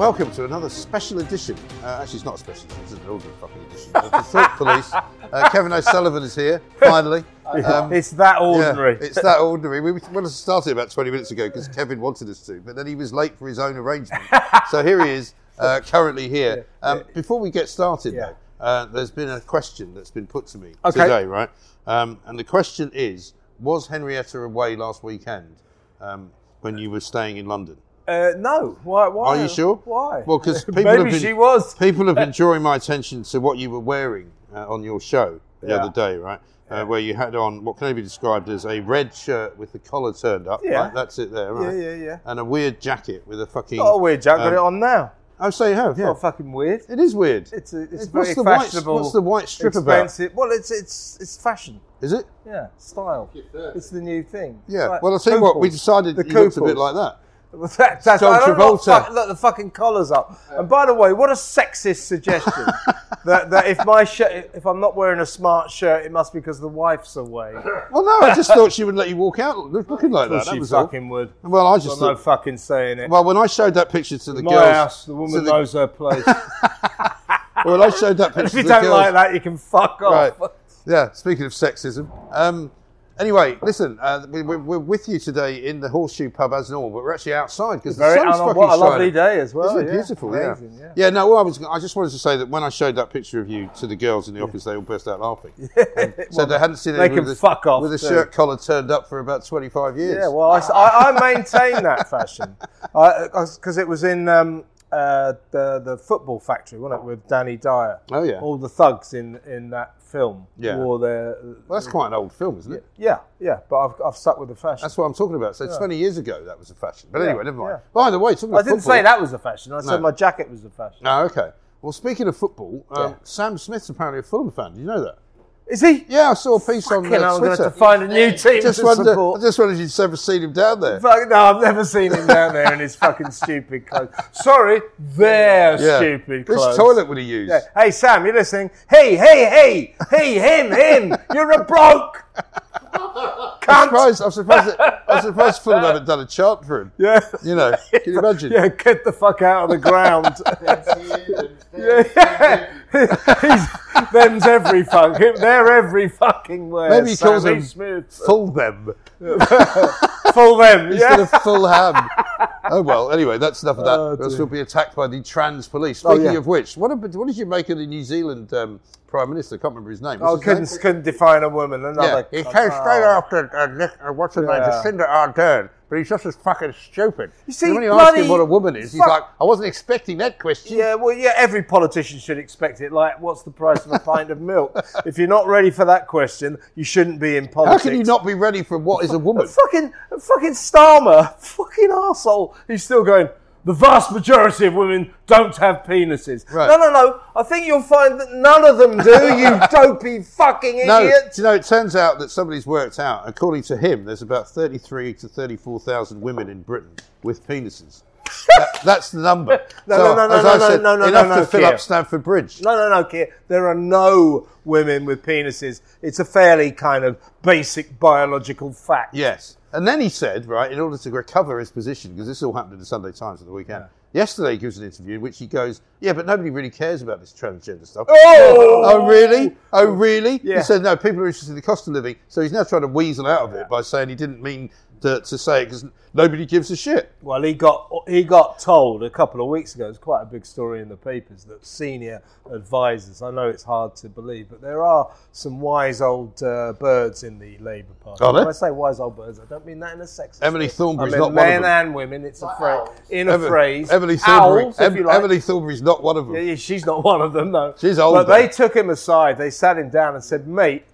Welcome to another special edition. Uh, actually, it's not a special edition, it's an ordinary fucking edition. of the Thought Police. Uh, Kevin O'Sullivan is here, finally. Um, it's that yeah, ordinary. it's that ordinary. We wanted to start it about 20 minutes ago because Kevin wanted us to, but then he was late for his own arrangement. so here he is, uh, currently here. Um, before we get started, Yeah. though, uh, there's been a question that's been put to me Okay. today, right? Um, and the question is Was Henrietta away last weekend um, when you were staying in London? Uh, no. Why? Why? Are you sure? Why? Well, because people maybe have been, she was. People have been drawing my attention to what you were wearing uh, on your show the Yeah. other day, right? Uh, where you had on what can only be described as a red shirt with the collar turned up. Yeah. Right? That's it there, right? Yeah, yeah, yeah. And a weird jacket with a fucking. Got a weird jacket. Got um, it on now. Oh, so you have, yeah. Not fucking weird. It is weird. It's a, it's What's very the white- fashionable. what's the white strip about? expensive. Well, it's it's it's fashion. Is it? Yeah, style. It's the new thing. Yeah. Like well, I'll tell you what, we decided The it looks a bit like that. That- that's, John I don't know what Travolta. fuck- look, the fucking collars up. And by the way, what a sexist suggestion that, that if my shirt, if I'm not wearing a smart shirt, it must be because the wife's away. Well, no, I just thought she would let you walk out looking like that. she that was all. fucking would. Well, I just Got no fucking saying it. Well, when I showed that picture to the my girls, house, the woman the- knows her place. Well, I showed that picture if you don't girls. like that, you can fuck off. Right. Yeah, speaking of sexism. Um, anyway, listen, uh, we, we're, we're with you today in the Horseshoe Pub as normal, but we're actually outside because the sun's fucking what a lovely day as well, Isn't it yeah. beautiful? Amazing, yeah. yeah. no, well, I, was, I just wanted to say that when I showed that picture of you to the girls in the office, they all burst out laughing. And said they hadn't seen can with, a, fuck off with a shirt collar turned up for about 25 years. Yeah, well, I maintain that fashion because it was in um, uh, the the football factory, wasn't it, with Danny Dyer? Oh, yeah. all the thugs in in that film Yeah. wore their. Well, that's quite an old film, isn't it? Yeah, yeah, but I've, I've stuck with the fashion. That's what I'm talking about. So 20 years ago, that was a fashion. But Yeah, anyway, never mind. yeah. By the way, talking I didn't football- say that was the fashion. I said my jacket was the fashion. Oh, okay. Well, speaking of football, um, Yeah. Sam Smith's apparently a Fulham fan. Did you know that? Is he? Yeah, I saw a piece on Fucking hell, uh, I'm going to Twitter. have to find a new team just to wondered, support. I just wondered if you'd ever seen him down there. Fuck, no, I've never seen him down there in his fucking stupid clothes. Sorry, their Yeah. stupid Which clothes. toilet would he use? Yeah. Hey, Sam, you're listening. Hey, hey, hey, hey, him, him. You're a bloke. I'm Cunt. surprised. I'm surprised. That, I'm surprised Fulham haven't done a chant for him. Yeah. You know, can you imagine? Yeah, get the fuck out of the ground. yeah, yeah. Them's every fucking. They're every fucking word. Maybe he calls them smooth. full them Full them. instead Yeah. of full ham. oh well. Anyway, that's enough of that. Oh, else we'll be attacked by the trans police. Oh, Speaking yeah. of which, what, what did you make of the New Zealand um, Prime Minister? I can't remember his name. Oh, his couldn't, name? couldn't define a woman. Another. Yeah. He came straight Oh. after uh, Nick, uh, what's name, Yeah. Jacinda Ardern, but he's just as fucking stupid. You see, when you ask him what a woman is, he's like, I wasn't expecting that question. Yeah, well, yeah, every politician should expect it. Like, what's the price of a pint of milk? If you're not ready for that question, you shouldn't be in politics. How can you not be ready for what is a woman? Fucking, fucking Starmer, fucking arsehole. He's still going, the vast majority of women don't have penises. Right. No, no, no. I think you'll find that none of them do, you dopey fucking No, idiot. do you know, it turns out that somebody's worked out, according to him, there's about 33 to 34,000 women in Britain with penises. That- that's the number. No, So, no, no, no, as no, I no, said, no, no, enough no, to no, fill Keir. up Stamford Bridge. No, no, no, Keir. There are no women with penises. It's a fairly kind of basic biological fact. Yes. And then he said, right, in order to recover his position, because this all happened in the Sunday Times at the weekend, yesterday he gives an interview in which he goes, yeah, but nobody really cares about this transgender stuff. Oh! Oh, really? Oh, really? Yeah. He said, no, people are interested in the cost of living. So he's now trying to weasel out of it by saying he didn't mean to, to say it because nobody gives a shit. Well, he got he got told a couple of weeks ago. It's quite a big story in the papers that senior advisors. I know it's hard to believe, but there are some wise old uh, birds in the Labour Party. Are there? When I say wise old birds, I don't mean that in a sexist. Emily way. Thornberry's I mean not one of men them. and women. It's a phrase in a Em- phrase. Emily Thornberry. Owls, Em- like. Emily Thornberry's not one of them. Yeah, yeah, she's not one of them, no. She's old, But they took him aside. They sat him down and said, "Mate,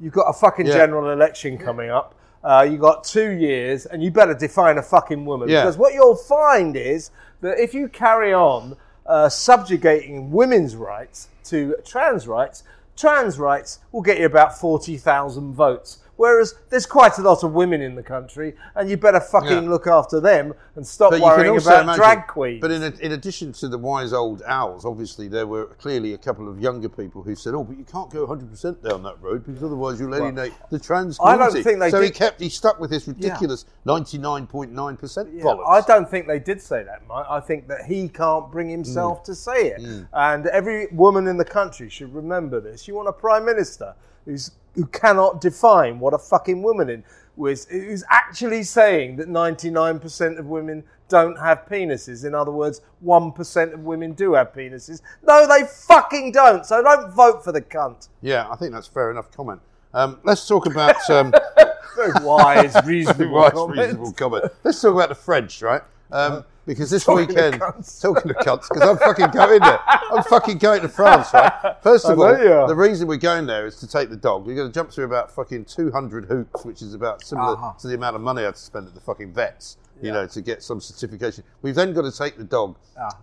you've got a fucking Yeah. general election coming up. Uh, you got two years, and you better define a fucking woman. Yeah. Because what you'll find is that if you carry on uh, subjugating women's rights to trans rights, trans rights will get you about forty thousand votes." Whereas there's quite a lot of women in the country, and you better fucking Yeah. look after them and stop But worrying about imagine- drag queens. But in, in addition to the wise old owls, obviously there were clearly a couple of younger people who said, "Oh, but you can't go 100 percent down that road because otherwise you'll alienate the trans I don't think they so he did- kept he stuck with his ridiculous 99.9 percent Yeah, bollocks. I don't think they did say that, Mike. I think that he can't bring Mm. himself to say it. And every woman in the country should remember this. You want a prime minister who's who cannot define what a fucking woman is, who's, actually saying that 99% of women don't have penises. In other words, 1% of women do have penises. No, they fucking don't. So don't vote for the cunt. Yeah, I think that's fair enough comment. Um, let's talk about um, Very wise, reasonable Right, comment. reasonable comment. Let's talk about the French, right? Um, because this Talking weekend, talking to cunts, because I'm fucking going there. I'm fucking going to France, right? First of all, you the reason we're going there is to take the dog. We're going to jump through about fucking 200 hoops, which is about similar Uh-huh. to the amount of money I had to spend at the fucking vets, you know, to get some certification. We've then got to take the dog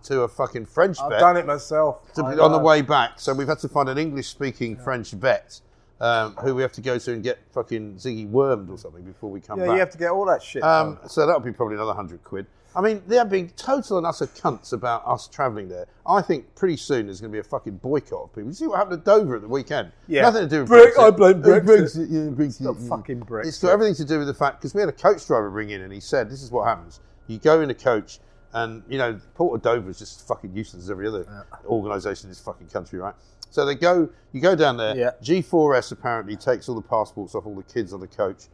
to a fucking French Ah. I've vet done it myself. to on the way back. So we've had to find an English-speaking French vet. Um, who we have to go to and get fucking Ziggy wormed or something before we come Yeah, back. you have to get all that shit. Um, so that'll be probably another hundred quid. I mean, they're being total and utter cunts about us travelling there. I think pretty soon there's going to be a fucking boycott of people. You see what happened to Dover at the weekend? Yeah. Nothing to do with Bre- Brexit. I blame Oh, Brexit. yeah, Brexit, got yeah. fucking Brexit. It's got everything to do with the fact because we had a coach driver ring in and he said, "This is what happens. You go in a coach, and you know, Port of Dover is just fucking useless as every other organisation in this fucking country, right?" So they go, you go down there. Yeah. G4S apparently takes all the passports off all the kids on the coach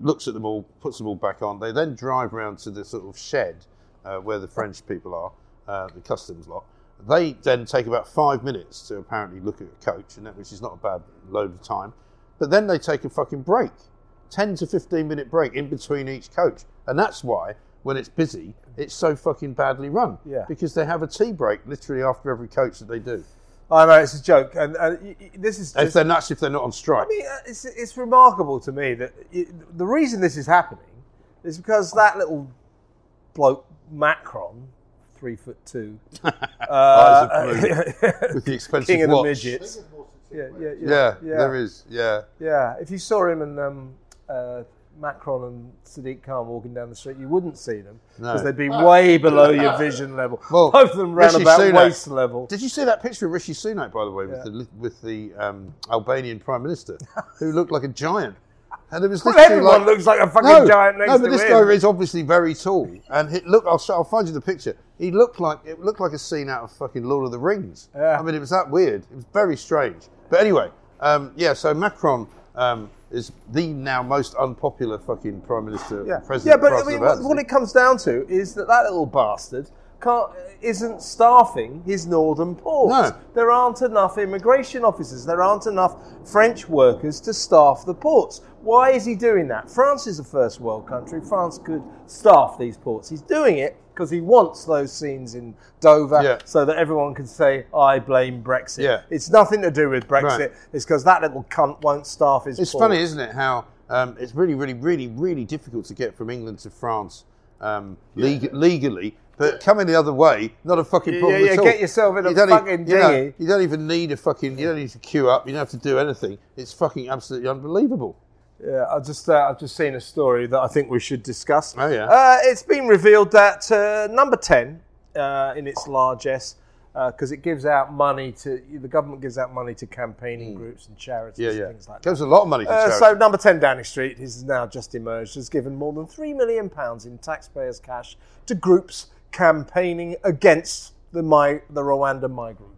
looks at them all, puts them all back on. They then drive round to the sort of shed uh, where the French people are, uh, the customs lot. They then take about five minutes to apparently look at a coach, and that, which is not a bad load of time. But then they take a fucking break, 10 to 15 minute break in between each coach. And that's why, when it's busy, it's so fucking badly run. Yeah. Because they have a tea break literally after every coach that they do. I know it's a joke, and, and y- y- this is If they're nuts, if they're not on strike. I mean, uh, it's, it's remarkable to me that y the reason this is happening is because that little bloke Macron, three foot two, uh, Eyes of blue. with the expensive king of the watch. midgets. Yeah, yeah, yeah, Yeah, there is. Yeah. Yeah, if you saw him and um, uh, Macron and Sadiq Khan walking down the street, you wouldn't see them because No. they'd be way below your vision level. Well, Both of them ran Rishi about Sunak- waist level. Did you see that picture of Rishi Sunak, by the way, with the with the um, Albanian prime minister, who looked like a giant? And it was Well, literally everyone like, looks like a fucking no, giant next no, but to this him. guy is obviously very tall, and it look. I'll, I'll find you the picture. He looked like it looked like a scene out of fucking Lord of the Rings. Yeah. I mean, it was that weird. It was very strange. But anyway, um, yeah. So Macron um, is the now most unpopular fucking prime minister, Yeah, president. yeah, but I mean, what, what it comes down to is that that little bastard can't, isn't staffing his northern ports. No. There aren't enough immigration officers. There aren't enough French workers to staff the ports. Why is he doing that? France is a first world country. France could staff these ports. He's doing it because he wants those scenes in Dover Yeah. so that everyone can say, I blame Brexit. Yeah. It's nothing to do with Brexit. Right. It's because that little cunt won't staff his It's port. funny, isn't it? How um, it's really, really, really, really difficult to get from England to France um, leg- legally. But coming the other way, not a fucking problem yeah, at all. get yourself in a You don't e- fucking you know, you don't even need a fucking. You don't need to queue up. You don't have to do anything. It's fucking absolutely unbelievable. Yeah, I've just uh, I've just seen a story that I think we should discuss. Oh, yeah. Uh, it's been revealed that uh, number ten uh, in its largesse, because it gives out money to the government gives out money to campaigning groups and charities Hmm. Yeah, and yeah. things like that. Gives a lot of money to Uh, charity. so number 10 Downing Street has now just emerged has given more than three million pounds in taxpayers' cash to groups campaigning against the mi- the Rwanda migrant plan.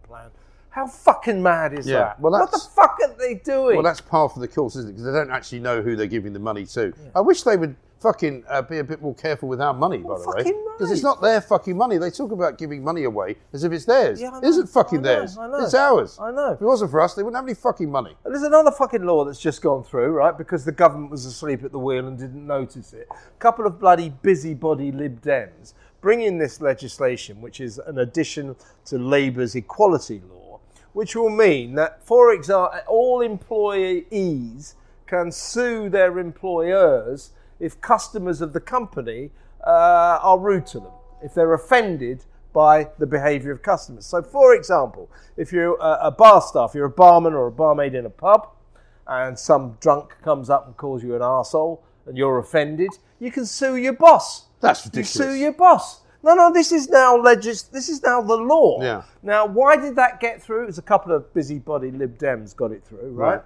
How fucking mad is Yeah, that? well, what the fuck are they doing? Well, that's par for the course, isn't it? Because they don't actually know who they're giving the money to. I wish they would fucking uh, be a bit more careful with our money, by the way. fucking Because it's not their fucking money. They talk about giving money away as if it's theirs. Yeah, it isn't fucking know, theirs. I know. It's ours. I know. If it wasn't for us, they wouldn't have any fucking money. And There's another fucking law that's just gone through, right? Because the government was asleep at the wheel and didn't notice it. A couple of bloody busybody Lib Dems bring in this legislation, which is an addition to Labour's equality law, which will mean that, for example, all employees can sue their employers if customers of the company uh, are rude to them, if they're offended by the behaviour of customers. So, for example, if you're a, a bar staff, you're a barman or a barmaid in a pub, and some drunk comes up and calls you an arsehole and you're offended, you can sue your boss. That's ridiculous. You sue your boss. No, no, this is now legis- This is now the law. Yeah. Now, why did that get through? It was a couple of busybody Lib Dems got it through, right? Right.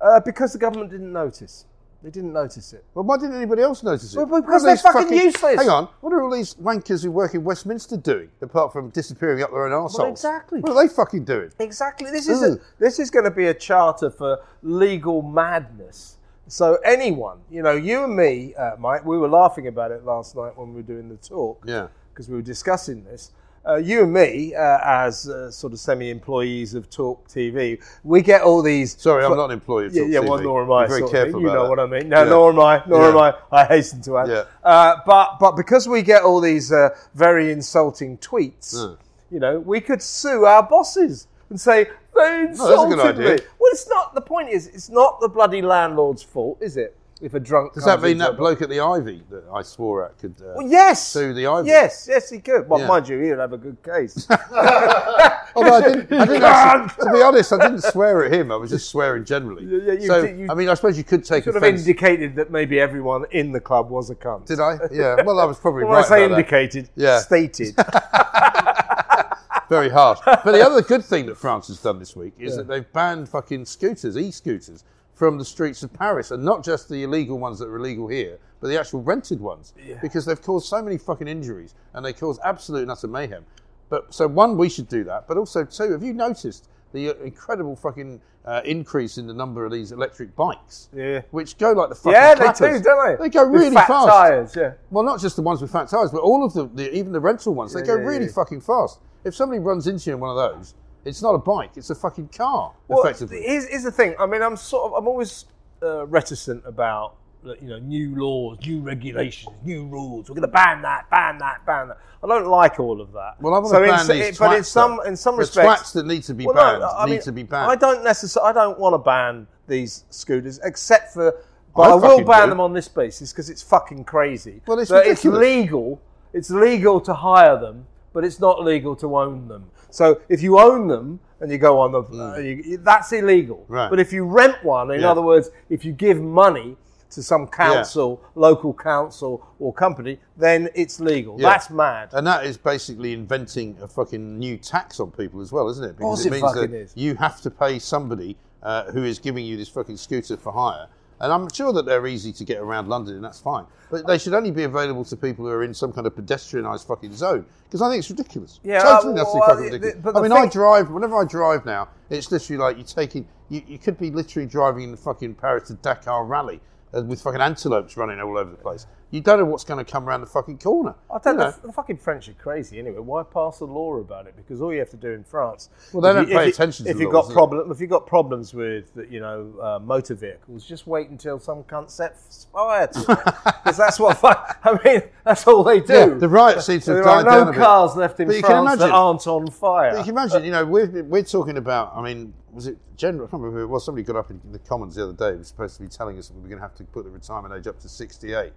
Uh, because the government didn't notice. They didn't notice it. Well, why didn't anybody else notice it? Well, because they're these fucking useless. Hang on. What are all these wankers who work in Westminster doing, apart from disappearing up their own arseholes? exactly. What are they fucking doing? Exactly. This is a, this is going to be a charter for legal madness. So anyone, you know, you and me, uh, Mike, we were laughing about it last night when we were doing the talk. Yeah. Because we were discussing this. Uh, you and me, uh, as uh, sort of semi-employees of Talk TV, we get all these. Sorry, I'm not an employee of Yeah, Talk yeah, well, TV. nor am I. Be very careful. You know that. what I mean? No, Yeah. nor am I. Nor Yeah. am I. I hasten to add. Yeah. Uh, but but because we get all these uh, very insulting tweets, Mm. you know, we could sue our bosses and say they that's a insulted good idea. me. Well, it's not. The point is, it's not the bloody landlord's fault, is it? If a drunk Does that mean that bloke at the Ivy that I swore at could? Uh, Well, yes. sue the Ivy? Yes, yes, he could. Well, Yeah. mind you, he'd have a good case. Although I didn't, I didn't actually, to be honest, I didn't swear at him. I was just swearing generally. Yeah, yeah, you so, you I mean, I suppose you could take sort of offence. indicated that maybe everyone in the club was a cunt. Did I? Yeah. Well, I was probably When right I say that. indicated, Yeah. stated. Very harsh. But the other good thing that France has done this week is that they've banned fucking scooters, e-scooters, from the streets of Paris, and not just the illegal ones that are illegal here, but the actual rented ones, because they've caused so many fucking injuries and they cause absolute and utter mayhem. But so one, we should do that, but also two, have you noticed the uh, incredible fucking uh, increase in the number of these electric bikes? Yeah. Which go like the fucking yeah, they clappers. do, don't they? They go With really fat fast. Tires, yeah. Well, not just the ones with fat tires, but all of the, the even the rental ones. They go yeah, really yeah. fucking fast. If somebody runs into you in one of those, it's not a bike; it's a fucking car. Well, effectively, here's, here's the thing. I mean, I'm sort of, I'm always uh, reticent about you know new laws, new regulations, new rules. We're going to ban that, ban that, ban that. I don't like all of that. well, I want So to in ban s- these But in some in some the respects, that need to be Well, banned no, I need mean, to be banned. I don't necessarily. I don't want to ban these scooters, except for. But I I, will ban do. them on this basis because it's fucking crazy. Well, it's it's legal. It's legal to hire them, but it's not legal to own them. So if you own them and you go on the, uh, you, that's illegal. Right. But if you rent one, in Yeah. other words, if you give money to some council, local council or company, then it's legal. Yeah. That's mad. And that is basically inventing a fucking new tax on people as well, isn't it? course Because it it means that is. you have to pay somebody uh, who is giving you this fucking scooter for hire. And I'm sure that they're easy to get around London, and that's fine. But they should only be available to people who are in some kind of pedestrianised fucking zone. Because I think it's ridiculous. Yeah, totally, uh, well, fucking the- ridiculous. I the mean, I drive. Whenever I drive now, it's literally like you're taking. You, you could be literally driving in the fucking Paris to Dakar rally uh, with fucking antelopes running all over the place. You don't know what's going to come around the fucking corner. I don't You know. The fucking French are crazy anyway. Why pass a law about it? Because all you have to do in France. Well, they don't you- pay if attention to If the you've got problem, if you've got problems with you know uh, motor vehicles, just wait until some cunt sets fire to it. Because that's what. I mean, that's all they do. Yeah, the riots seem to have there are died down no a bit. cars left in But you can France that aren't on fire. But you can imagine, you know, we're, we're talking about, I mean, was it General? I can't remember who it was. Somebody got up in the Commons the other day, was supposed to be telling us that we were going to have to put the retirement age up to 68.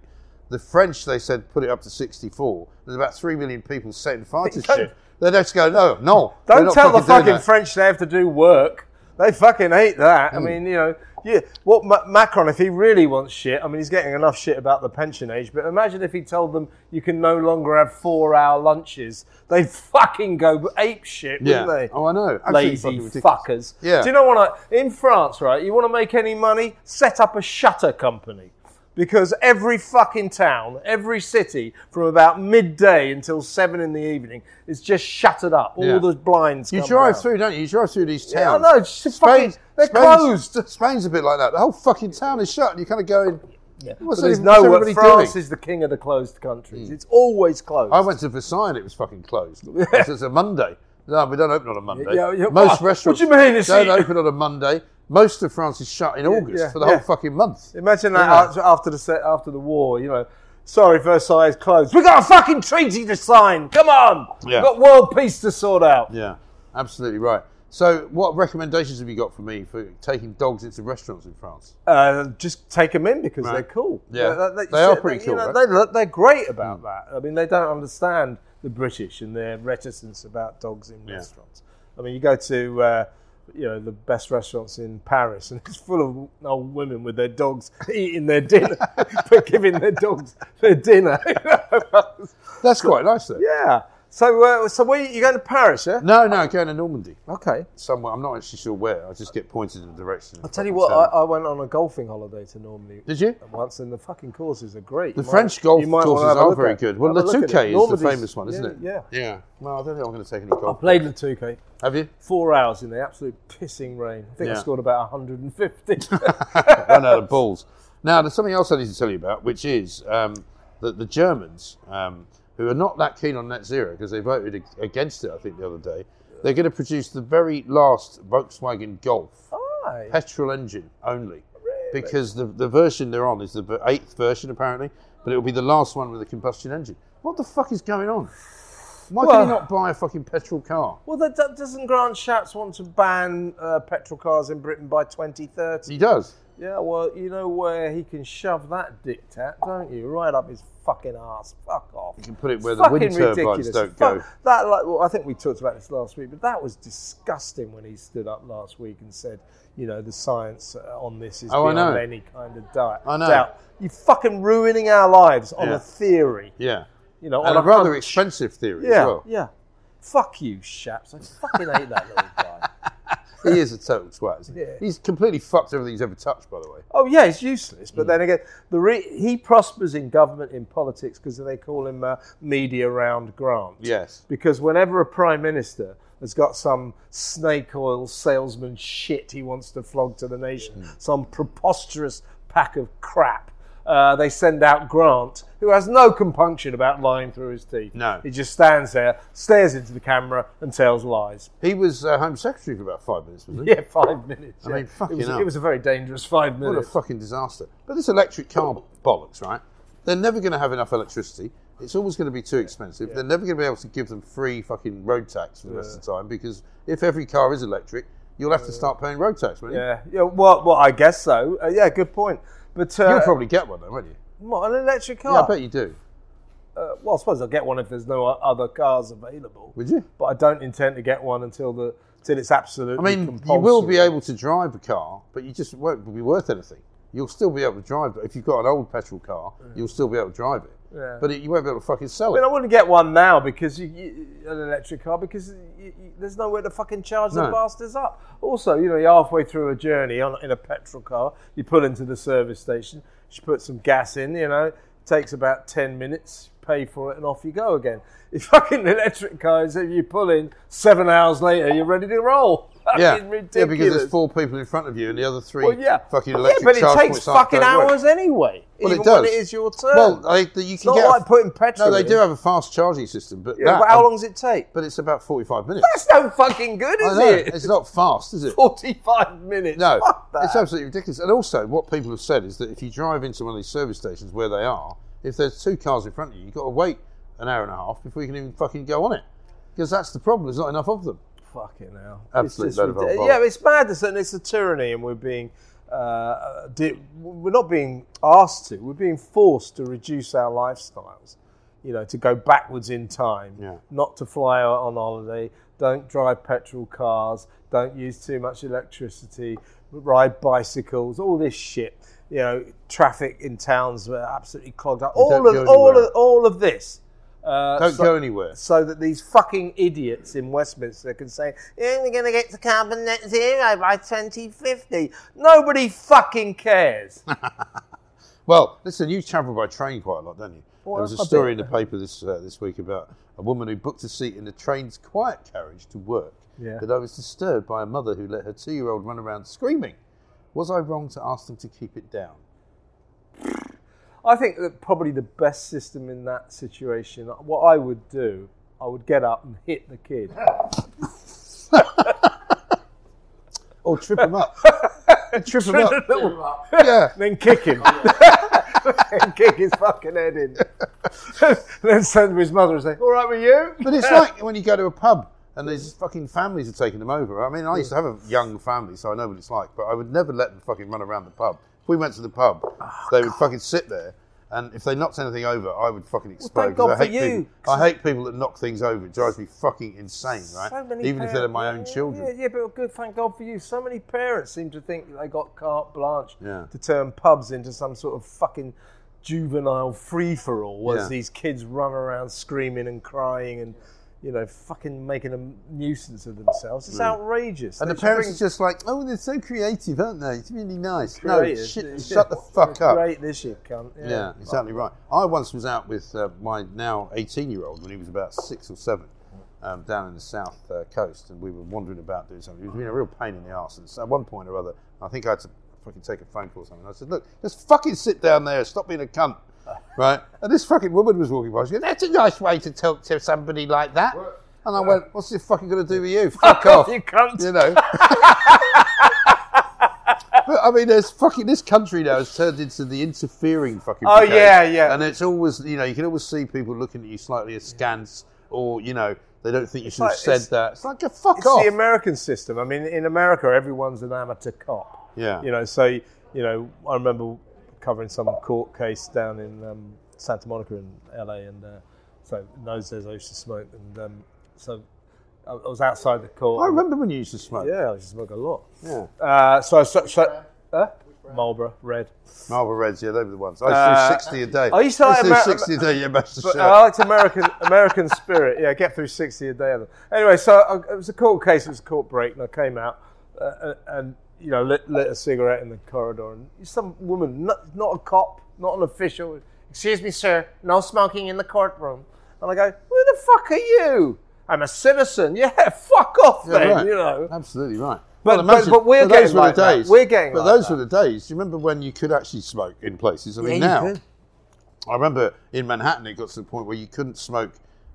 The French, they said, put it up to 64. There's about 3 million people setting fire to shit. They just go, no, no. Don't tell the fucking doing fucking. French they have to do work. They fucking hate that. I Hmm. mean, you know, yeah. What Ma- Macron, if he really wants shit, I mean, he's getting enough shit about the pension age. But imagine if he told them you can no longer have four-hour lunches. They'd fucking go ape shit, Yeah. wouldn't they? Oh, I know. Absolutely Lazy fuckers. Yeah. Do you know what? I, in France, right? You want to make any money? Set up a shutter company. Because every fucking town, every city, from about midday until seven in the evening, is just shuttered up. All Yeah. the blinds. You drive down. through, don't you? You drive through these Yeah, I towns. know, just fucking- they're Spain's- closed. Spain's a bit like that. The whole fucking town is shut, and you're kind of going, Yeah. What's But there's every- what's no everybody France doing? is the king of the closed countries. Mm. It's always closed. I went to Versailles and it was fucking closed. It's it's a Monday. No, we don't open on a Monday. Yeah, yeah, Most what? restaurants What do you mean? It's don't the- open on a Monday. Most of France is shut in August yeah, for the whole fucking month. Imagine that Yeah. after, after the set, after the war, you know. Sorry, Versailles is closed. We got a fucking treaty to sign. Come on, Yeah. we've got world peace to sort out. Yeah, absolutely right. So, what recommendations have you got for me for taking dogs into restaurants in France? Uh, just take them in because Right. they're cool. Yeah. They are pretty cool, know, right? Hmm. they, they're great about that. I mean, they don't understand the British and their reticence about dogs in Yeah. restaurants. I mean, you go to uh, you know the best restaurants in Paris, and it's full of old women with their dogs eating their dinner, but giving their dogs their dinner. That's quite nice, though. yeah. So, uh, so where you going to Paris? Yeah. No, no, going to Normandy. Okay. Somewhere. I'm not actually sure where. I just get pointed in the direction. I'll tell you what. I, I went on a golfing holiday to Normandy. Did you? Once, and the fucking courses are great. The You French might- golf courses wanna have a are very good. Well, have a Le look at Touquet it. is the famous one, isn't yeah, it? Yeah. Yeah. Well, I don't think I'm going to take any golf. I played the 2K. Have you? Four hours in the absolute pissing rain. I think I scored about 150. Run out of balls. Now, there's something else I need to tell you about, which is um, that the Germans, um, who are not that keen on net zero because they voted against it, I think, the other day, they're going to produce the very last Volkswagen Golf, Aye. petrol engine only. Because the, the version they're on is the eighth version, apparently, but it will be the last one with a combustion engine. What the fuck is going on? Why Well- can you not buy a fucking petrol car? Well, that, that doesn't Grant Shapps want to ban uh, petrol cars in Britain by 2030? He does. Yeah, well, you know where he can shove that dictat, don't you? Right up his fucking ass. Fuck off. You can put it where the wind fucking turbines ridiculous. don't Fuck- go. That, like, well, I think we talked about this last week, but that was disgusting when he stood up last week and said, you know, the science uh, on this is Oh, beyond any kind of doubt. I know. doubt. You're fucking ruining our lives on Yeah. a theory. Yeah. You know, And on a rather expensive theory Yeah, as well. yeah. Fuck you, Shapps. I fucking hate that little guy. He is a total twat, isn't he? Yeah. He's completely fucked everything he's ever touched, by the way. Oh yeah, he's useless. Mm. But then again, the re- he prospers in government, in politics, because they call him uh, media round Grant. Yes. Because whenever a prime minister has got some snake oil salesman shit he wants to flog to the nation, Mm. some preposterous pack of crap. Uh, they send out Grant, who has no compunction about lying through his teeth. No. He just stands there, stares into the camera, and tells lies. He was uh, Home Secretary for about five minutes, was he? Yeah, five minutes. I yeah. mean, fucking it was, hell. it was a very dangerous five minutes. What a fucking disaster. But this electric car bollocks, right? They're never going to have enough electricity. It's always going to be too expensive. They're never going to be able to give them free fucking road tax for the rest of the time because if every car is electric, you'll have to start paying road tax, won't you? Yeah, yeah. Well, well, I guess so. Uh, yeah, good point. But uh, You'll probably get one, though, won't you? What, an electric car. Yeah, I bet you do. Uh, well, I suppose I'll get one if there's no o- other cars available. Would you? But I don't intend to get one until the till it's absolutely. I mean, you will be able to drive a car, but you just won't be worth anything. You'll still be able to drive it. If you've got an old petrol car, you'll still be able to drive it. Yeah. But it, you won't be able to fucking sell I mean, I it. wouldn't get one now because you, you, an electric car because you, you, there's nowhere to fucking charge the No. bastards up. Also, you know, you're halfway through a journey on, in a petrol car. You pull into the service station. You put some gas in. You know, takes about ten minutes. Pay for it and off you go again. If fucking electric cars, if you pull in seven hours later, you're ready to roll. Yeah. Fucking yeah, because there's four people in front of you and the other three Well, yeah. fucking yeah, electric but it takes fucking don't work. hours anyway. Well, it does. when it is your turn. Well, they, you can it's not get a- like putting petrol. No, they in. do have a fast charging system, but Yeah, that, but how long does it take? But it's about 45 minutes. That's no fucking good, I is it? It's not fast, is it? 45 minutes. No, it's absolutely ridiculous. And also, what people have said is that if you drive into one of these service stations where they are, if there's two cars in front of you, you've got to wait an hour and a half before you can even fucking go on it. Because that's the problem, there's not enough of them. Fucking hell. Absolute It's just of old. Yeah, it's madness and it's a tyranny, and we're being. Uh, we're not being asked to. We're being forced to reduce our lifestyles. You know, to go backwards in time. Yeah. Not to fly on holiday. Don't drive petrol cars. Don't use too much electricity. Ride bicycles. All this shit. You know, traffic in towns were absolutely clogged up. All of all of all of this. Uh, Don't so- go anywhere. so that these fucking idiots in Westminster can say, yeah, we're going to get to carbon net zero by 2050. Nobody fucking cares. Well, listen, you travel by train quite a lot, don't you? Well, there was a story in the paper this uh, this week about a woman who booked a seat in the train's quiet carriage to work. Yeah. But I was disturbed by a mother who let her two year old run around screaming. Was I wrong to ask them to keep it down? I think that probably the best system in that situation, what I would do, I would get up and hit the kid. Or trip him up. trip him up. Yeah. then kick him. and kick his fucking head in. then send to his mother and say, All right with you? But it's like when you go to a pub and these fucking families are taking them over. I mean, I used to have a young family, so I know what it's like, but I would never let them fucking run around the pub. If we went to the pub, Oh, they would fucking sit there. And if they knocked anything over, I would fucking explode. thank God 'cause I for hate you. People, I hate people that knock things over. It drives me fucking insane, right? So many Even if they're parents- my own children. Yeah, yeah, but good, thank God for you. So many parents seem to think they got carte blanche Yeah. to turn pubs into some sort of fucking juvenile free for all as these kids run around screaming and crying and, you know, fucking making a nuisance of themselves. It's outrageous. And They the parents bring are just like, oh, they're so creative, aren't they? It's really nice. creators. No, shit, Yeah. shut the fuck up. Great this, you cunt. Yeah, Yeah, exactly right. I once was out with uh, my now 18 year old when he was about six or seven um, down in the south uh, coast, and we were wandering about doing something. He was being a real pain in the arse. And so at one point or other, I think I had to fucking take a phone call or something. I said, Look, just fucking sit down there, stop being a cunt. Right? And this fucking woman was walking by. She goes, That's a nice way to talk to somebody like that. And I went, What's this fucking going to do with you? Fuck off. you cunt. You know? But I mean, there's fucking this country now has turned into the interfering fucking. Oh, brigade. yeah, yeah. And it's always, you know, you can always see people looking at you slightly askance, or you know, they don't think you should like- have said it's- that. It's like, a fuck It's off. the American system. I mean, in America, everyone's an amateur cop. Yeah. You know, so you know, I remember covering some court case down in um, Santa Monica in LA, and uh, so in those days I used to smoke, and um, so I, I was outside the court. I remember when you used to smoke. Yeah, I used to smoke a lot. Yeah. Uh, so, so, so uh, Marlboro Red. Marlboro Reds, yeah, they were the ones. I used to Uh, do 60 a day. I used to like do 60 a day, yeah, Master But. I liked American American spirit. Yeah, get through sixty a day of them. Anyway, so I, it was a court case. It was a court break, and I came out uh, and you know lit, lit a cigarette in the corridor, and some woman, not, not a cop, not an official. Excuse me, sir, no smoking in the courtroom. And I go, who the fuck are you? I'm a citizen. Yeah, fuck off Yeah, then. right. You know. Absolutely right. But- but- but we're those getting were like the that. We're getting But like those that. were the days. Do you remember when you could actually smoke in places? I mean, you now could. I remember in Manhattan it got to the point where you couldn't smoke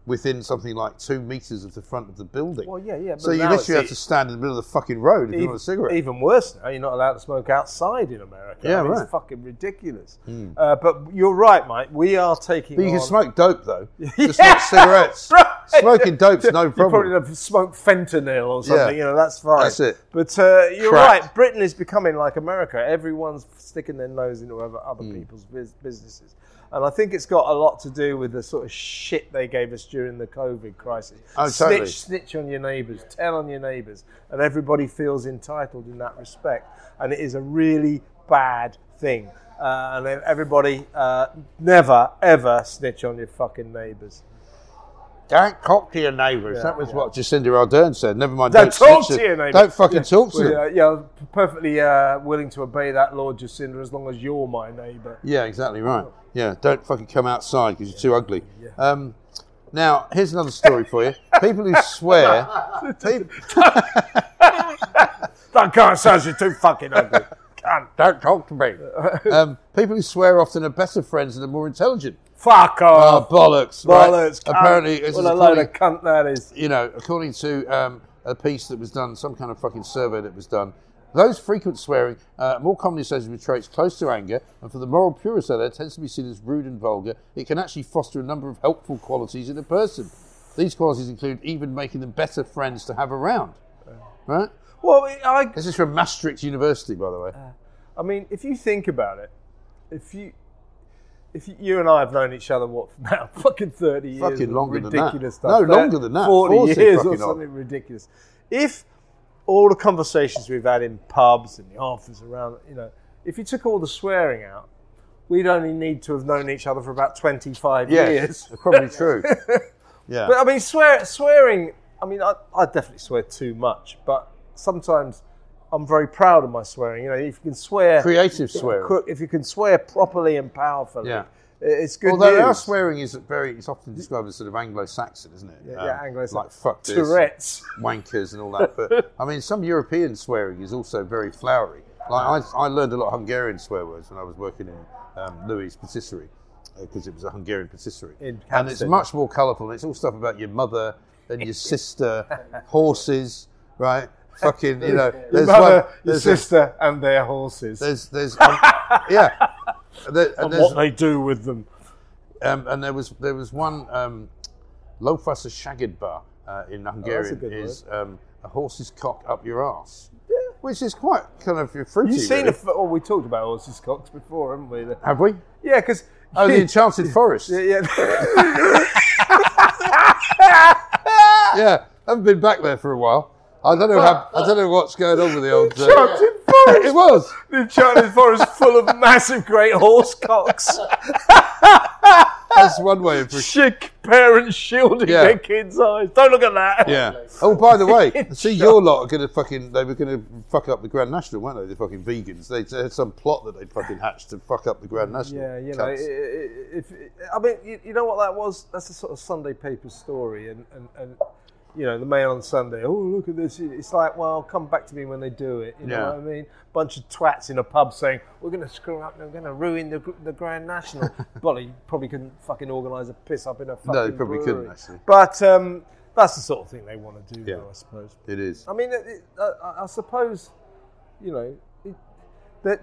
within something like two meters of the front of the building. Well, yeah, yeah. But so you literally have to stand in the middle of the fucking road if you want a cigarette. even worse now, you're not allowed to smoke outside in America. Yeah, I mean, right. It's fucking ridiculous. Uh, but you're right, Mike. We are taking. but you can smoke dope though, just Yeah, not cigarettes. right. Smoking dope's no You probably problem. have smoked fentanyl or something. Yeah. You know, that's fine. That's it. But uh, you're Crack. right. Britain is becoming like America. Everyone's sticking their nose into other, other Hmm. people's bus- businesses. And I think it's got a lot to do with the sort of shit they gave us during the COVID crisis. Oh, snitch, totally. snitch on your neighbours, tell on your neighbours, and everybody feels entitled in that respect. And it is a really bad thing. Uh, and everybody uh, never ever snitch on your fucking neighbours. Don't talk to your neighbours. that was what Jacinda Ardern said. Never mind. Don't Don't, talk to your neighbours. Don't fucking Yeah. talk to Well, them. yeah, yeah, perfectly uh, willing to obey that, law, Jacinda, as long as you're my neighbour. Yeah, exactly right. Yeah, don't fucking come outside because you're too ugly. Um, now, here's another story for you. People who swear, people, That guy says you're too fucking ugly. Cunt. don't talk to me. Um, people who swear often are better friends and are more intelligent. Fuck Oh, off. bollocks! right? Bollocks. cunt. Apparently, this what a load of cunt that is. you know, according to um, a piece that was done, some kind of fucking survey that was done, those frequent swearing uh, more commonly associated with traits close to anger, and for the moral purist out there, tends to be seen as rude and vulgar. It can actually foster a number of helpful qualities in a person. These qualities include even making them better friends to have around. Right? Well, I, This is from Maastricht University, by the way. I mean, if you think about it, if you, if you, you and I have known each other, what now? Fucking thirty years. Fucking longer than that. ridiculous stuff. No, longer than that. Forty, 40 years or something ridiculous. If all the conversations we've had in pubs and the office around, you know, if you took all the swearing out, we'd only need to have known each other for about twenty-five years. Yes, probably true. Yeah. But I mean, swear, swearing. I mean, I, I definitely swear too much, but sometimes I'm very proud of my swearing. You know, if you can swear, Creative swearing. if you can swear properly and powerfully, Yeah. it's good Although our swearing is very, it's often described as sort of Anglo-Saxon, isn't it? yeah, Um, yeah, Anglo-Saxon. Like fuck this, Tourette's. wankers, and all that. But I mean, some European swearing is also very flowery. Like I, I learned a lot of Hungarian swear words when I was working in um, Louis patisserie because it was a Hungarian patisserie, and it's much more colourful. And it's all stuff about your mother and your sister, horses, right? Fucking, you know, Your mother, one, your there's a- sister, and their horses. there's, there's, um, yeah, There- and there's- what they do with them. um, and there was there was one um, Lofasa Shagid bar uh, in Hungarian Oh, good is um, a horse's cock up your ass, which is quite kind of fruity. You've seen really. a. Oh, we talked about horses cocks before, haven't we? Have we? Yeah, because. Oh, the Enchanted Forest. Yeah, Yeah, yeah. I haven't been back there for a while. I don't know how, I don't know what's going on with the old. Uh, Enchanted Forest. it was. The Enchanted Forest full of massive, great horse cocks. That's one way of. Chic parents shielding Yeah. their kids' eyes. Don't look at that. Yeah. Oh, by the way, see, your lot are going to fucking. They were going to fuck up the Grand National, weren't they? The fucking vegans. They, they had some plot that they'd fucking hatched to fuck up the Grand National. Yeah, you know, if, I mean, you, you know what that was? That's a sort of Sunday paper story, and, and, and you know, the Mail on Sunday. Oh, look at this! It's like, well, come back to me when they do it. You know Yeah. what I mean? Bunch of twats in a pub saying we're going to screw up, we're going to ruin the, the Grand National. you probably couldn't fucking organise a piss up in a fucking No, they probably couldn't, actually. But um, that's the sort of thing they want to do, Yeah. though, I suppose. It is. I mean, it, it, I, I suppose, you know, it, that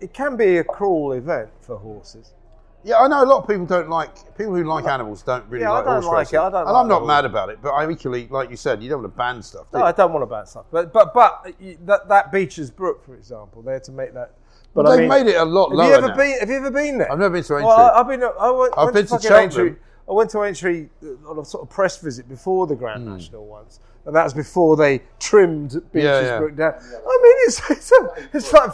it can be a cruel event for horses. Yeah, I know a lot of people don't like people who like animals don't really Yeah, I like don't horse like racing. it, I don't and like I'm not mad about it, but I'm equally, like you said, you don't want to ban stuff. Do No, you? I don't want to ban stuff, but but but you- that that Beecher's Brook, for example, they're to make that. But they've made it a lot Have lower you ever now. been? Have you ever been there? I've never been to Aintree. Well, I, I've been. I went, I've went been to to fucking Cheltenham. Aintree. I went to Aintree uh, on a sort of press visit before the Grand Hmm. National once, and that was before they trimmed Beecher's Yeah, yeah. Brook down. I mean, it's it's, a, it's like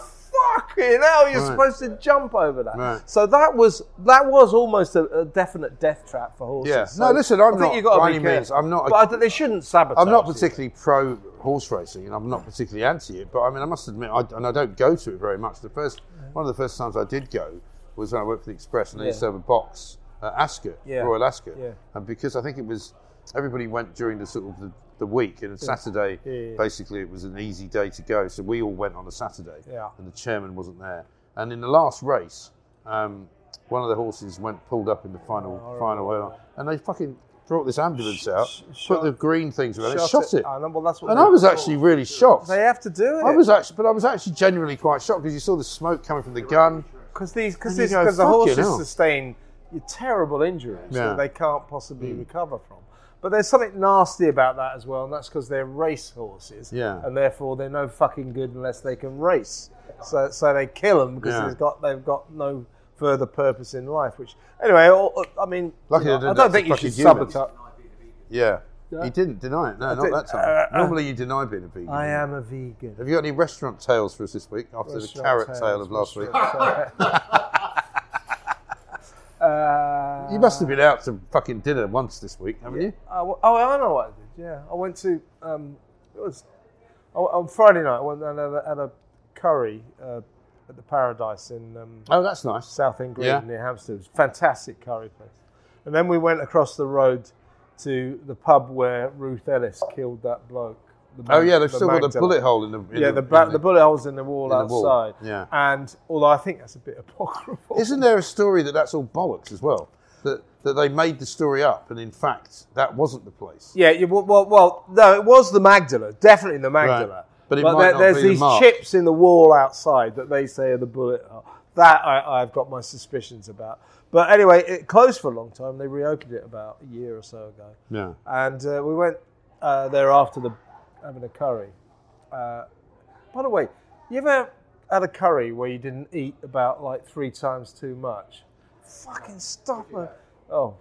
fucking hell. You're Right. supposed to jump over that. Right. So that was that was almost a, a definite death trap for horses. Yeah. So No, listen, I'm I think not- you've got to by be any means. I'm not a- But I they shouldn't sabotage. I'm not particularly pro horse racing, and I'm not particularly anti it. But I mean, I must admit, I, and I don't go to it very much. The first one of the first times I did go was when I worked for the Express, and they used to have a box at Ascot, Yeah. Royal Ascot, Yeah. and because I think it was everybody went during the sort of the, the week, and Saturday Yeah, yeah. basically it was an easy day to go, so we all went on a Saturday, Yeah. and the chairman wasn't there. And in the last race, um, one of the horses went pulled up in the final Oh, final, and they fucking brought this ambulance out, sh- put the green things around it, shot it. I know, well, that's what And I was actually really shocked. They have to do it. I was actually, but I was actually genuinely quite shocked because you saw the smoke coming from the gun. because these because the horses hell." sustain terrible injuries Yeah. Mm. that they can't possibly recover from. But there's something nasty about that as well, and that's because they're race horses, Yeah. and therefore they're no fucking good unless they can race. So so they kill them because Yeah. they've got they've got no further purpose in life. Which anyway, I mean, Lucky you know, I don't think you should humans. sabotage. Yeah. Yeah. He didn't deny it. No, not did- that time. uh, Normally you deny being a vegan. I am a vegan. Have you got any restaurant tales for us this week after the carrot tales, tale of last week? Uh, You must have been out to fucking dinner once this week, haven't you? Uh, well- oh, I know what I did. Yeah, I went to. Um, it was oh, on Friday night. I went and had a, had a curry uh, at the Paradise in um, Oh, that's nice. South End Green Yeah. near Hampstead. It was a fantastic curry place. And then we went across the road to the pub where Ruth Ellis killed that bloke. The Oh yeah, they've the still got the bullet hole in the. In Yeah, the, ba- the bullet holes in the wall in the wall, outside. yeah. And although I think that's a bit apocryphal. Isn't there a story that that's all bollocks as well? That that they made the story up, and in fact that wasn't the place. Yeah, yeah well, well, no, it was the Magdala, definitely the Magdala. Right. But it might there- not there's the these mark. chips in the wall outside that they say are the bullet. hole. That I, I've got my suspicions about. But anyway, it closed for a long time. They reopened it about a year or so ago. Yeah. And uh, we went uh, there after the having a curry. Uh, by the way, you ever had a curry where you didn't eat about like three times too much? Fucking stop it. Oh,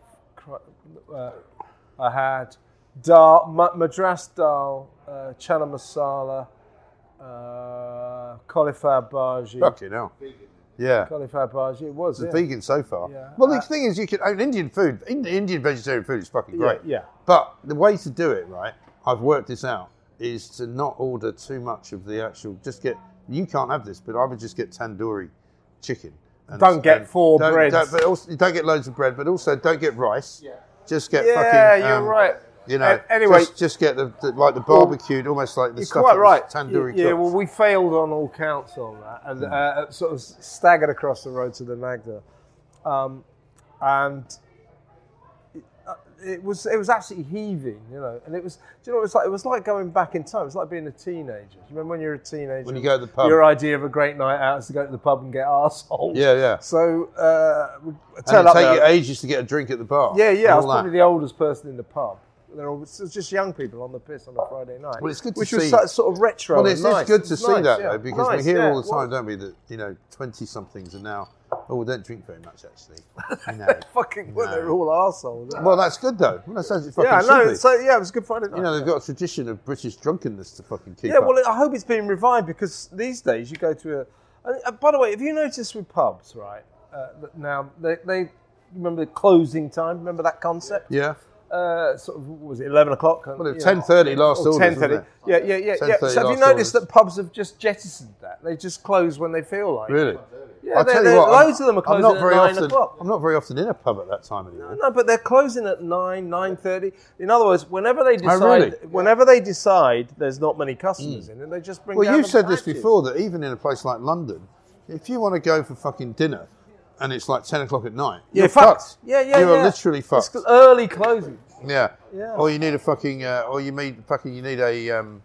uh, I had dal, madras dal, uh, chana masala, uh, cauliflower bhaji. Fucking hell. Yeah. Cauliflower bhaji. It was. It's yeah. vegan so far. Yeah. Well, the Uh, thing is, you can. I mean, Indian food, Indian vegetarian food is fucking great. Yeah, yeah. But the way to do it, right? I've worked this out. Is to not order too much of the actual. Just get. You can't have this, but I would just get tandoori chicken. And, Don't get and four don't, breads. Don't, but also, don't get loads of bread, but also don't get rice. Yeah. Just get fucking Yeah, fucking. you're um, right. You know, A- anyway- just, just get the, the like the barbecued, almost like the You're stuff quite right. tandoori yeah, cooked. well, we failed on all counts on that, and uh, sort of staggered across the road to the Magda, um, and it, it was it was absolutely heaving, you know. And it was, do you know, it was like it was like going back in time. It was like being a teenager. You remember when you're a teenager? When you go to the pub. Your idea of a great night out is to go to the pub and get arseholed. Yeah, yeah. So uh, we and it up take there. you ages to get a drink at the bar. Yeah, yeah. I was that. probably the oldest person in the pub. They're all, it's just young people on the piss on a Friday night. Well, it's good to which see- was so- sort of retro. Well, it's, nice. it's good to It's see nice, that yeah. though, because Nice, we hear yeah, all the time, was. don't we, that you know, twenty somethings are now. Oh, we don't drink very much actually. No. Fucking, well, No. they're all arseholes. well, that's good though. Well, that's as it fucking yeah, no. So yeah, it was a good Friday night. you know, they've got a tradition of British drunkenness to fucking keep yeah, up. well, I hope it's been revived because these days you go to a. And, uh, by the way, have you noticed with pubs, right? Uh, now they, they remember the closing time. Remember that concept? yeah. Uh, sort of was it eleven o'clock? Well, 10:30 last or orders, ten thirty. Yeah, yeah, yeah, yeah. So have you noticed orders. that pubs have just jettisoned that? They just close when they feel like. it. Really? Yeah, I'll they're- tell you they're- what. I'm- loads of them are I'm closing not at very nine often. o'clock. I'm not very often in a pub at that time anymore. No, but they're closing at nine, nine thirty. In other words, whenever they decide, Oh, really? whenever they decide there's not many customers in it, they just bring. Well, you said this before that even in a place like London, if you want to go for fucking dinner and it's like 10 o'clock at night, Yeah, you're fucked. fucked. Yeah, yeah, You are yeah. literally It's early closing. Yeah. Yeah. Or you need a fucking, uh, or you need fucking, you need a um,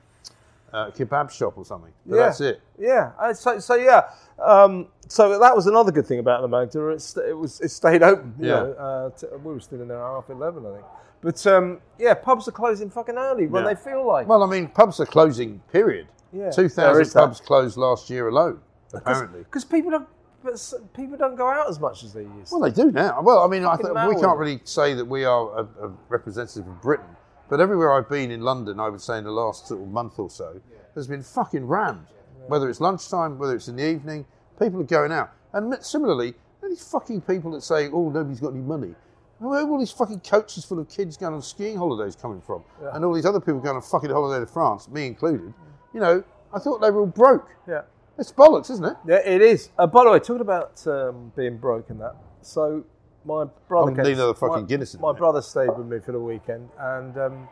uh, kebab shop or something. But yeah. that's it. Yeah. Uh, So, so yeah. Um, so that was another good thing about the Magdala. It, st- it was it stayed open. You Yeah. know, uh, t- we were still in there at half eleven, I think. But um, yeah, pubs are closing fucking early when Yeah. they feel like. Well, I mean, pubs are closing, period. Yeah, there 2,000 is that. pubs closed last year alone, apparently. because people don't. But people don't go out as much as they used. to. Well, they do now. Well, I mean, I th- we can't really say that we are a, a representative of Britain, but everywhere I've been in London, I would say in the last sort of month or so, has been fucking rammed. Whether it's lunchtime, whether it's in the evening, people are going out. And similarly, these fucking people that say, "Oh, nobody's got any money." Where are all these fucking coaches full of kids going on skiing holidays coming from? And all these other people going on fucking holiday to France, me included. You know, I thought they were all broke. yeah. It's bollocks, isn't it? Yeah, it is. Uh, by the way, talking about um, being broke and that, so my brother I'm gonna need another fucking my, Guinness My brother stayed with me for the weekend, and um,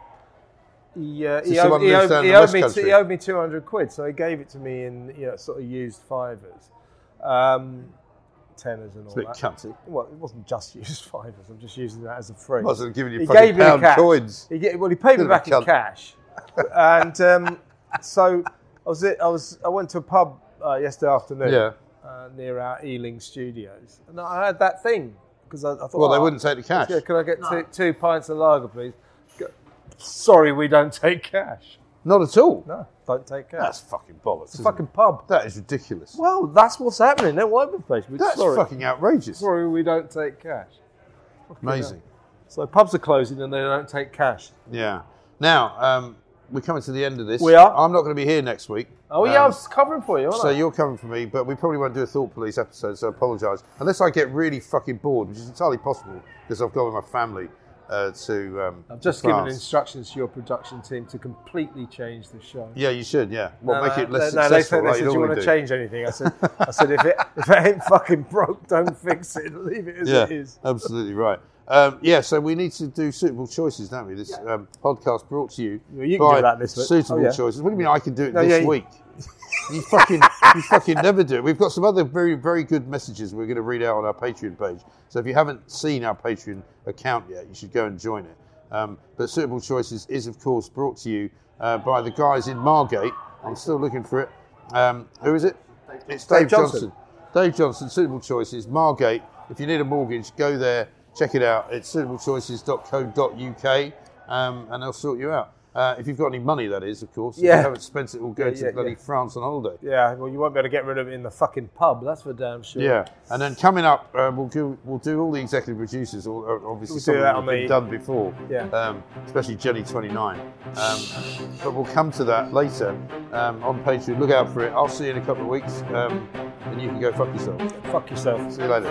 he, uh, he, owed, he, owed, he owed me Country? he owed me two hundred quid, so he gave it to me in you know sort of used fivers, um, tenors and all It's a bit that. cunty. Well, it wasn't just used fivers. I'm just using that as a phrase. Wasn't giving you he gave me pound cash. coins. He ga- well, he paid me Bit of back in cash, and um, so I was I was I went to a pub uh, yesterday afternoon Yeah. uh, near our Ealing studios, and I had that thing because I, I thought, Well, they oh, wouldn't take the cash. Yeah, can I get two, two pints of lager, please? Go- Sorry, we don't take cash. Not at all. No, don't take cash. That's fucking bollocks. it's a fucking it? pub. That is ridiculous. Well, that's what's happening. Don't wipe the face. That's sorry, fucking outrageous. sorry, we don't take cash. Amazing. So pubs are closing and they don't take cash. Yeah. Now, um, we're coming to the end of this. We are. I'm not going to be here next week. Oh yeah, I Um, was covering for you. Aren't So I? you're covering for me, but we probably won't do a Thought Police episode, so I apologise. Unless I get really fucking bored, which is entirely possible because I've gone with my family uh, to. Um, I've just to given instructions to your production team to completely change the show. Yeah, you should. Yeah, well, No, make no, it less no, they successful. said, they like said, you do you want to do. change anything? I said, I said, if it if it ain't fucking broke, don't fix it. Leave it as Yeah, it is. absolutely right. Um, yeah, so we need to do suitable choices, don't we? This um, podcast brought to you Well, you can by do that this week. Suitable Oh, yeah. choices. What do you mean I can do it No, this yeah, you- week? You fucking, you fucking never do it. We've got some other very, very good messages we're going to read out on our Patreon page. So if you haven't seen our Patreon account yet, you should go and join it. Um, but Suitable Choices is, of course, brought to you uh, by the guys in Margate. I'm still looking for it. Um, who is it? It's Dave, Dave Johnson. Johnson. Dave Johnson, Suitable Choices, Margate. If you need a mortgage, go there, check it out. It's suitablechoices.co.uk um, and they'll sort you out. Uh, if you've got any money, that is, of course. If Yeah. you haven't spent it all going Yeah, to yeah, bloody yeah. France on holiday. Yeah, well, you won't be able to get rid of it in the fucking pub. That's for damn sure. Yeah, and then coming up, uh, we'll do we'll do all the executive producers. All, uh, obviously, We'll some do of that them on have been the- done before. Yeah. Um, especially Jenny Twenty Nine. Um, but we'll come to that later um, on Patreon. Look out for it. I'll see you in a couple of weeks, um, and you can go fuck yourself. Fuck yourself. See you later.